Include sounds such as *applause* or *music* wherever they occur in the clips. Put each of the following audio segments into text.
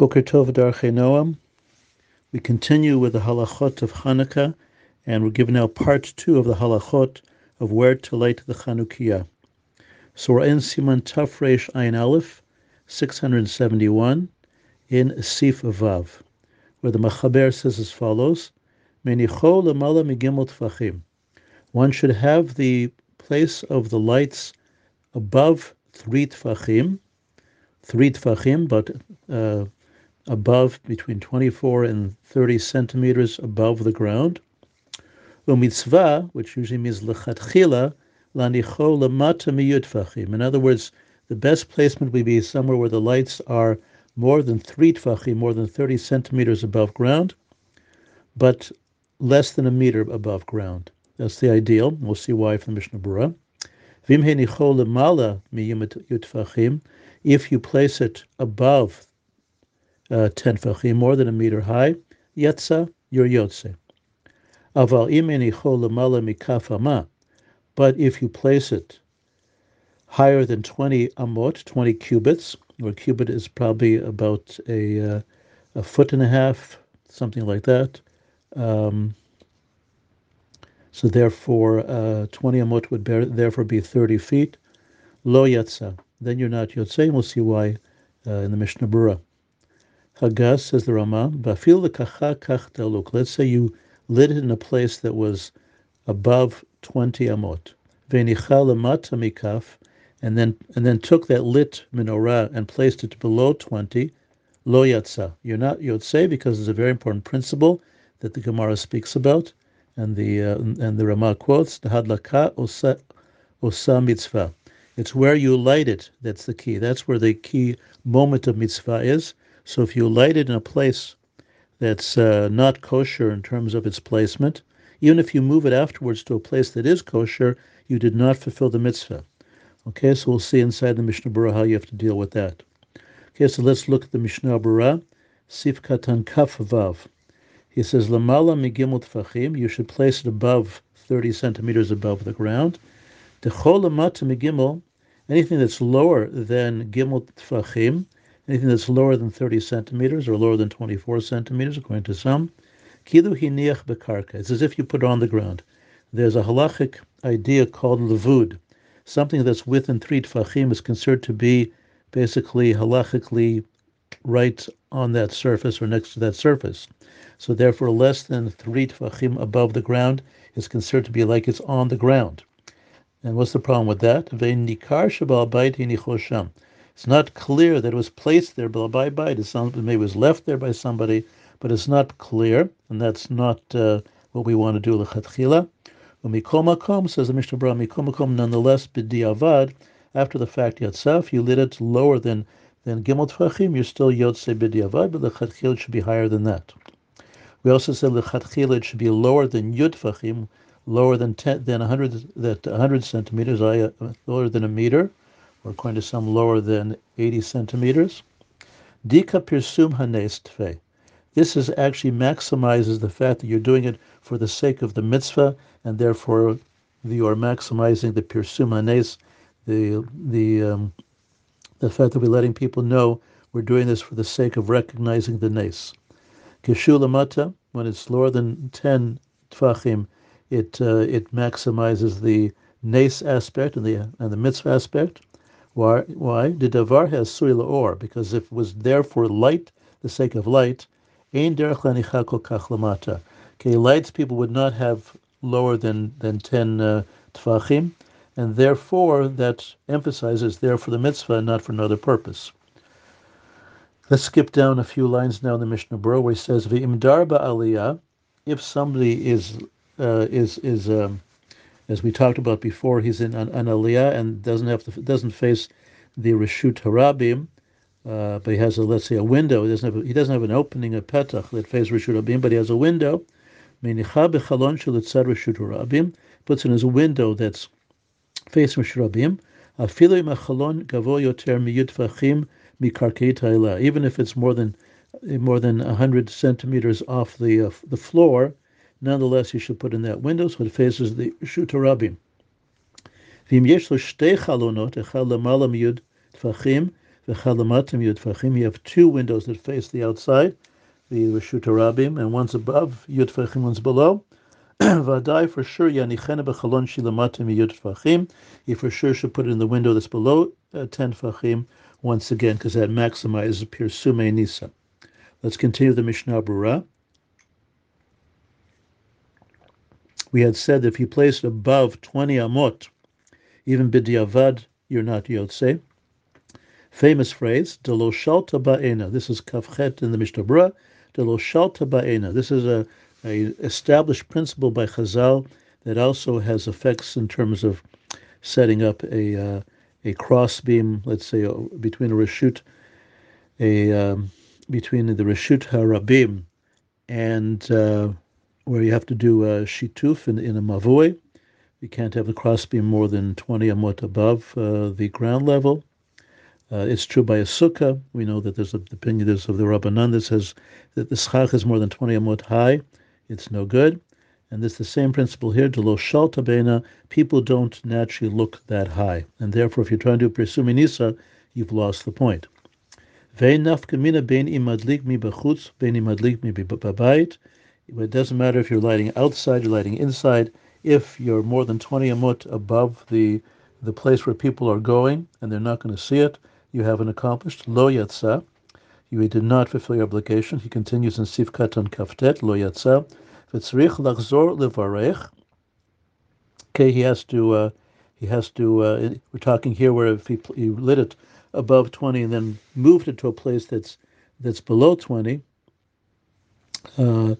Boker Tov Noam. We continue with the halachot of Hanukkah, and we're given now part two of the halachot of where to light the Chanukiah. So we're in Siman Tafresh Ein Aleph, 671, in Sif Vav, where the Machaber says as follows, Menicho lemala migimel tfachim. One should have the place of the lights above three tfachim, three tfachim, but uh, above between 24 and 30 centimeters above the ground. Umitzvah, which usually means lechatchila, lanicho lamata miyut tfachim. In other words, the best placement would be somewhere where the lights are more than three tfachim, more than 30 centimeters above ground, but less than a meter above ground. That's the ideal. We'll see why from Mishnah Berurah. If you place it above uh, 10 fachim, more than a meter high, yetza, you're yotze. But if you place it higher than 20 amot, 20 cubits, or a cubit is probably about a, uh, a foot and a half, something like that. Um, so therefore, uh, 20 amot would bear, therefore be 30 feet. Lo yatsa. Then you're not yotzei, and we'll see why uh, in the Mishnah Berurah. Hagas, says the Rama, bafil kach. Let's say you lit it in a place that was above 20 amot. Mikaf, and then and then took that lit menorah and placed it below 20. Lo yatsa. You're not yotzei because it's a very important principle that the Gemara speaks about and the uh, and the Rama quotes the hadlaka osa, osa mitzvah. It's where you light it that's the key. That's where the key moment of mitzvah is. So if you light it in a place that's uh, not kosher in terms of its placement, even if you move it afterwards to a place that is kosher, you did not fulfill the mitzvah. Okay, so we'll see inside the Mishnah Berurah how you have to deal with that. Okay, so let's look at the Mishnah Berurah, Sif Katan Kaf Vav. He says, Lamala migimut fachim, you should place it above 30 centimeters above the ground. Techol lamata migimel, anything that's lower than gimel tfachim, anything that's lower than 30 centimeters or lower than 24 centimeters, according to some, kilu hiniach bekarka. It's as if you put it on the ground. There's a halachic idea called levud. Something that's within three tfachim is considered to be basically halachically right on that surface or next to that surface. So therefore, less than three tefachim above the ground is considered to be like it's on the ground. And what's the problem with that? It's not clear that it was placed there by by It sounds maybe it was left there by somebody, but it's not clear, and that's not uh, what we want to do. Lechatchila. Mikomakom says the Mishnah Berurah. Mikomakom nonetheless b'diavad after the fact yatzaf you lit it lower than than gimel tefachim. You're still yotze b'diavad, but the lechatchila should be higher than that. We also said lechatchila it should be lower than yud lower than 10, than 100 that 100 centimeters, uh, lower than a meter, or according to some lower than 80 centimeters. Dika pirsum hanes tfe. This is actually maximizes the fact that you're doing it for the sake of the mitzvah, and therefore you are maximizing the pirsum hanes, the the um, the fact that we're letting people know we're doing this for the sake of recognizing the nace. Kishulamata, when it's lower than 10 tfachim, it uh, it maximizes the nace aspect and the and the mitzvah aspect. Why? Why? The davar has suri or because if it was there for light, the sake of light, ein derech kach lamata. Okay, lights people would not have lower than than 10 uh, tfachim, and therefore that emphasizes there for the mitzvah, not for another purpose. Let's skip down a few lines now in the Mishnah Berurah where he says, "V'imdar aliyah." If somebody is uh, is is um, as we talked about before, he's in an, an aliyah and doesn't have to, doesn't face the reshut harabim, uh, but he has a let's say a window. He doesn't have a, he doesn't have an opening a petach that faces reshut harabim, but he has a window. Puts in his window that's facing reshut harabim. Afilu imachalon gavo yoter even if it's more than more than 100 centimeters off the uh, the floor, nonetheless you should put in that window so it faces the shutarabim. If V'chalamatim Yud Tfachim. You have two windows that face the outside, the Rabim, and one's above Yud Tfachim, one's below. *clears throat* Vadai for sure Yanichena b'chalon shilamatim Yud Tfachim. He for sure should put it in the window that's below uh, 10 Tfachim once again, because that maximizes Pirsume Nisa. Let's continue the Mishnah Brura. We had said if you place it above 20 amot, even b'diavad, you're not yotze. Famous phrase, de lo shalta ba'ena. This is kafchet in the Mishnah Brura. De lo shalta ba'ena. This is a, a established principle by Chazal that also has effects in terms of setting up a uh, a cross beam, let's say uh, between a reshut, a um, between the reshut harabim and uh, where you have to do a shituf in, in a mavui. You can't have the crossbeam more than 20 amot above uh, the ground level. Uh, it's true by a sukkah. We know that there's a, the opinion there's of the Rabbanan that says that the schach is more than 20 amot high. It's no good. And it's the same principle here. To lo shaltabena, people don't naturally look that high. And therefore, if you're trying to do presumi nisa, you've lost the point. Vein nafkamina bein imadlik mi bechutz, bein imadlik mi babayit. It doesn't matter if you're lighting outside, you're lighting inside. If you're more than 20 amot above the the place where people are going and they're not going to see it, you haven't accomplished. Lo yatsa. You did not fulfill your obligation. He continues in Sif Katan Kaftet, Lo yatsa. V'tzrich lachzor levarech. Okay, he has to, uh, he has to, uh, we're talking here where if he, he lit it above 20 and then moved it to a place that's that's below 20, uh,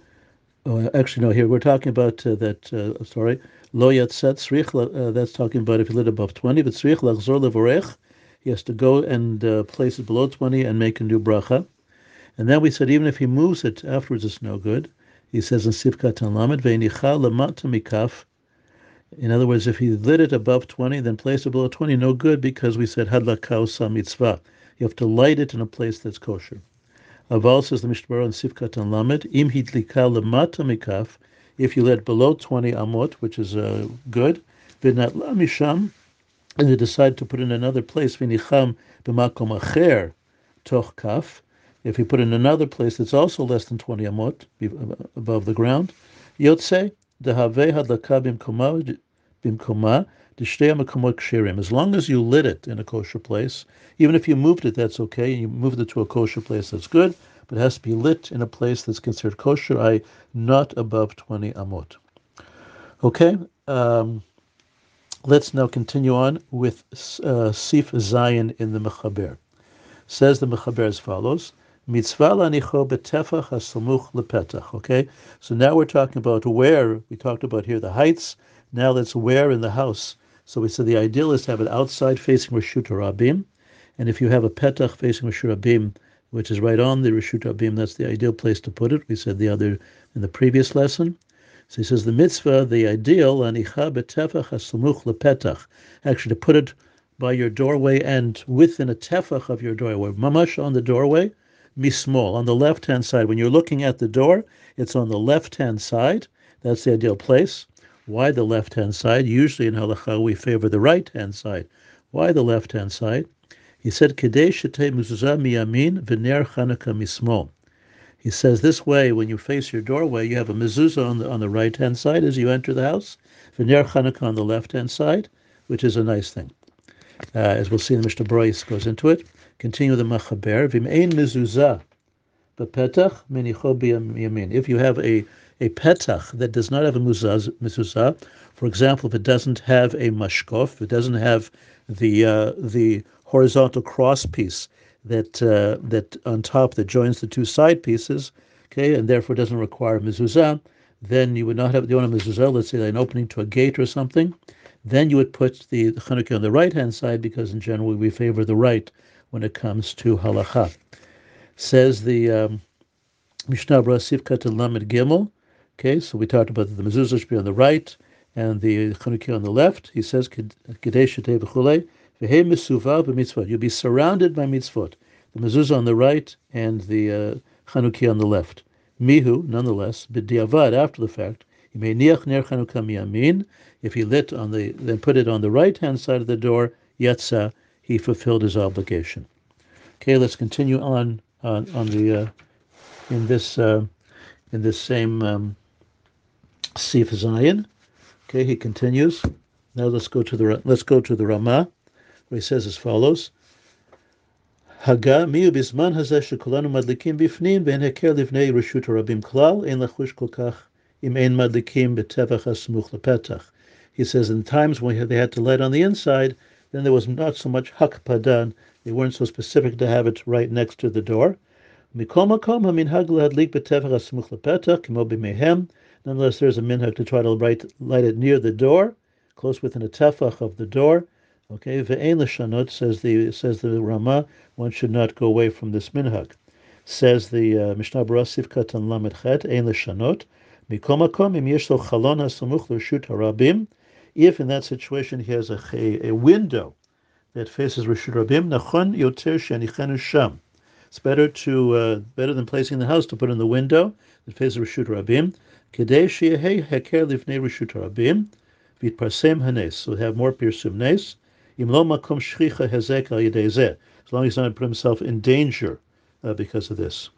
Oh, actually, no. Here we're talking about uh, that. Uh, sorry, lo yatzat tzrich. Uh, that's talking about if you lit above twenty. But tzrich lachzor levorech. He has to go and uh, place it below twenty and make a new bracha. And then we said even if he moves it afterwards, it's no good. He says in Sivkat Lamed ve'inicha lamata mikaf. In other words, if he lit it above 20, then place it below 20, no good because we said hadlakau sa mitzvah. You have to light it in a place that's kosher. Aval says the Mishnah and Sivkat and Lamed, im hitlika lemata mikaf, if you let below 20 amot, which is uh, good, v'nat la and you decide to put in another place, v'nicham b'makom acher toch kaf, if you put in another place that's also less than 20 amot, above the ground, yotze, dehave hadlaka bimkoma, bimkoma, as long as you lit it in a kosher place, even if you moved it, that's okay. You moved it to a kosher place, that's good. But it has to be lit in a place that's considered kosher, i not above 20 amot. Okay, um, let's now continue on with uh, Sif Zayin in the Mechaber. Says the Mechaber as follows. Mitzvah lanicho betefach lepetach. Okay, so now we're talking about where we talked about here the heights. Now let's where in the house so we said the ideal is to have it outside facing Rishut Rabim. And if you have a petach facing Rishut Rabim, which is right on the Rishut Rabim, that's the ideal place to put it. We said the other in the previous lesson. So he says the mitzvah, the ideal, anicha. Actually, to put it by your doorway and within a tefach of your doorway, mamash on the doorway, mismol, on the left hand side. When you're looking at the door, it's on the left hand side. That's the ideal place. Why the left hand side? Usually in halacha we favor the right hand side. Why the left hand side? He said, Kedei mezuzah miyamin v'ner Chanukah mismol. He says this way, when you face your doorway, you have a mezuzah on the on the right hand side as you enter the house, v'ner Chanukah on the left hand side, which is a nice thing. Uh, as we'll see, the Mishnah Berurah goes into it. Continue with the machaber. V'im mezuzah menicho yamin. If you have a a petach that does not have a mezuzah, for example, if it doesn't have a mashkof, it doesn't have the uh, the horizontal cross piece that uh, that on top that joins the two side pieces, okay, and therefore doesn't require mezuzah, then you would not have the one mezuzah. Let's say an opening to a gate or something. Then you would put the Chanukah on the right hand side because in general we favor the right when it comes to halacha. Says the um, Mishnah Sivkat Lamed Gimel. Okay, so we talked about the mezuzah should be on the right and the chanukah on the left. He says, You'll be surrounded by mitzvot. The mezuzah on the right and the uh, on the left. Mihu, nonetheless, b'diavad, after the fact, he may niach ner chanukah miyamin. If he lit on the, then put it on the right hand side of the door, yetza, he fulfilled his obligation. Okay, let's continue on on, on the uh, in this uh, in this same um, Sif Zayin. Okay, he continues. Now let's go to the let's go to the Rama, where he says as follows. Haga miu bisman hazeh madlikim bifnim livnei reshut klal ein lachush im ein madlikim betevach asmuch lepetach. He says in times when they had to light on the inside, then there was not so much hakpadan. They weren't so specific to have it right next to the door. Mikol makom betevach asmuch lepetach kimo nonetheless there's a minhag to try to light, light it near the door, close within a tefach of the door, Okay, ve'ein l'shanot says the says the Rama, one should not go away from this minhag. Says the uh, Mishnah Berurah Sivkat and Lamed Chet, ein l'shanot, mikol im yesh lo chalon hasamuch harabim, if in that situation he has a, a, a window that faces Rishut Rabim, nachon yoter shenichenu sham. It's better to uh, better than placing the house to put in the window that faces Rishut Rabim. Kedei heker lifnei Rishut Rabim, vitparsem hanes. So have more pirsum nes. As long as he's not put himself in danger uh, because of this.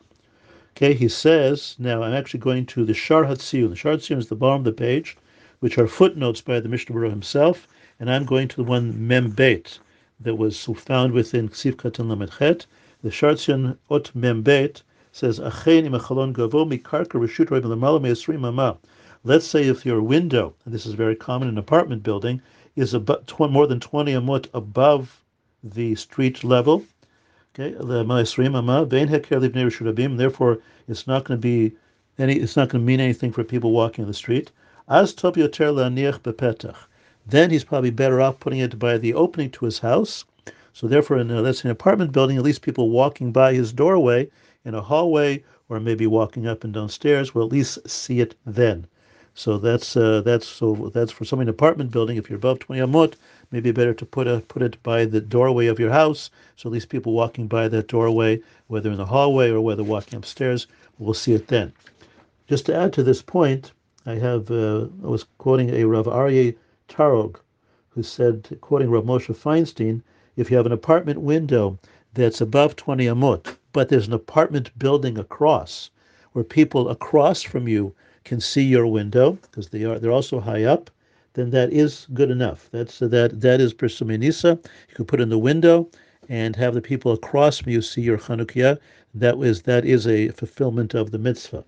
Okay, he says, now I'm actually going to the Shar Hatziyun. The Shar Hatziyun is the bottom of the page, which are footnotes by the Mishnah Berurah himself, and I'm going to the one Mem Beit that was found within Ksiv Katan Lamed. The Shar Hatziyun Ot Mem Beit says, Achein im gavo mikarka reshut lemala me'esrim ama. Let's say if your window, and this is very common in an apartment building, is about tw- more than 20 amot above the street level. Okay, the my srema mah, and therefore it's not going to be any. It's not going to mean anything for people walking the street. As Then he's probably better off putting it by the opening to his house. So therefore, in a, that's an apartment building. At least people walking by his doorway in a hallway or maybe walking up and downstairs will at least see it then. So that's uh, that's so that's for somebody in an apartment building. If you're above 20 amot, maybe better to put a put it by the doorway of your house, so at least people walking by that doorway, whether in the hallway or whether walking upstairs, will see it then. Just to add to this point, I have uh, I was quoting a Rav Aryeh Tarog, who said, quoting Rav Moshe Feinstein, if you have an apartment window that's above 20 amot, but there's an apartment building across, where people across from you can see your window because they are they're also high up, then that is good enough. That's that that is persuminisa. You can put in the window and have the people across from you see your Chanukiah. That is that is a fulfillment of the mitzvah.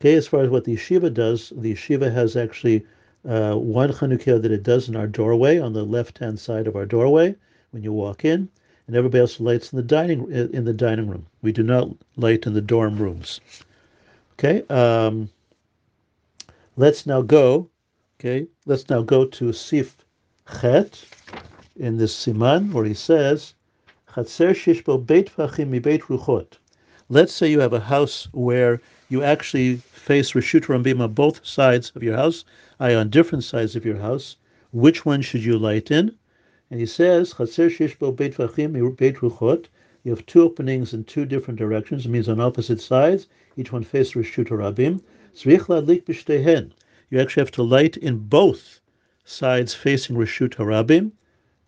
Okay, as far as what the yeshiva does, the yeshiva has actually uh, one Chanukiah that it does in our doorway on the left-hand side of our doorway when you walk in, and everybody else lights in the dining in the dining room. We do not light in the dorm rooms. Okay. Um, Let's now go, okay, let's now go to Sif Chet in this Siman where he says, Chatzer shishbo beit fachim mi beit ruchot. Let's say you have a house where you actually face Rishut Rabim on both sides of your house, i on different sides of your house. Which one should you light in? And he says, Chatzer shishbo beit fachim beit ruchot. You have two openings in two different directions. It means on opposite sides. Each one faces Rishut Rabim. You actually have to light in both sides facing Rishut Harabim,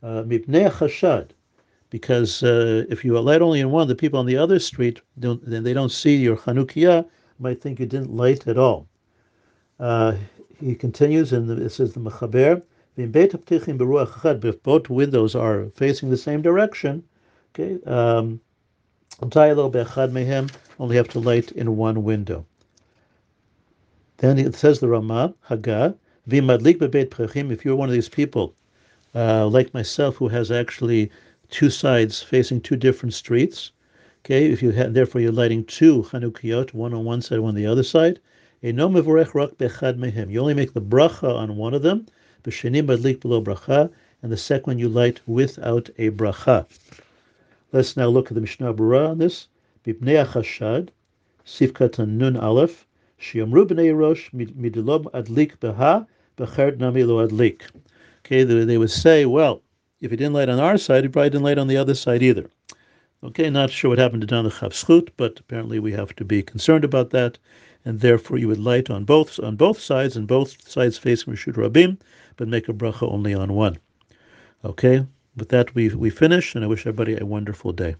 uh, Mipnei Chashad, because uh, if you light only in one, the people on the other street, don't, then they don't see your Chanukiah, might think you didn't light at all. Uh, he continues, and it says the Mechaber, if both windows are facing the same direction, okay, um, only have to light in one window. Then it says the Rama, Haga, Vimadlik bebeit if you're one of these people, uh, like myself, who has actually two sides facing two different streets, okay, if you therefore you're lighting two Chanukiyot, one on one side, one on the other side, you only make the bracha on one of them, b'sheni madlik below bracha, and the second one you light without a bracha. Let's now look at the Mishnah Berurah on this. Bibnei Chashad, Sifkat Nun Aleph, Shiamru b'nei rosh midilob adlik beha b'chert nami lo adlik. Okay, they, would say, well, if he didn't light on our side, he probably didn't light on the other side either. Okay, not sure what happened to Dan the Chavschut, but apparently we have to be concerned about that, and therefore you would light on both on both sides and both sides facing Rishut Rabim, but make a bracha only on one. Okay, with that we we finish, and I wish everybody a wonderful day.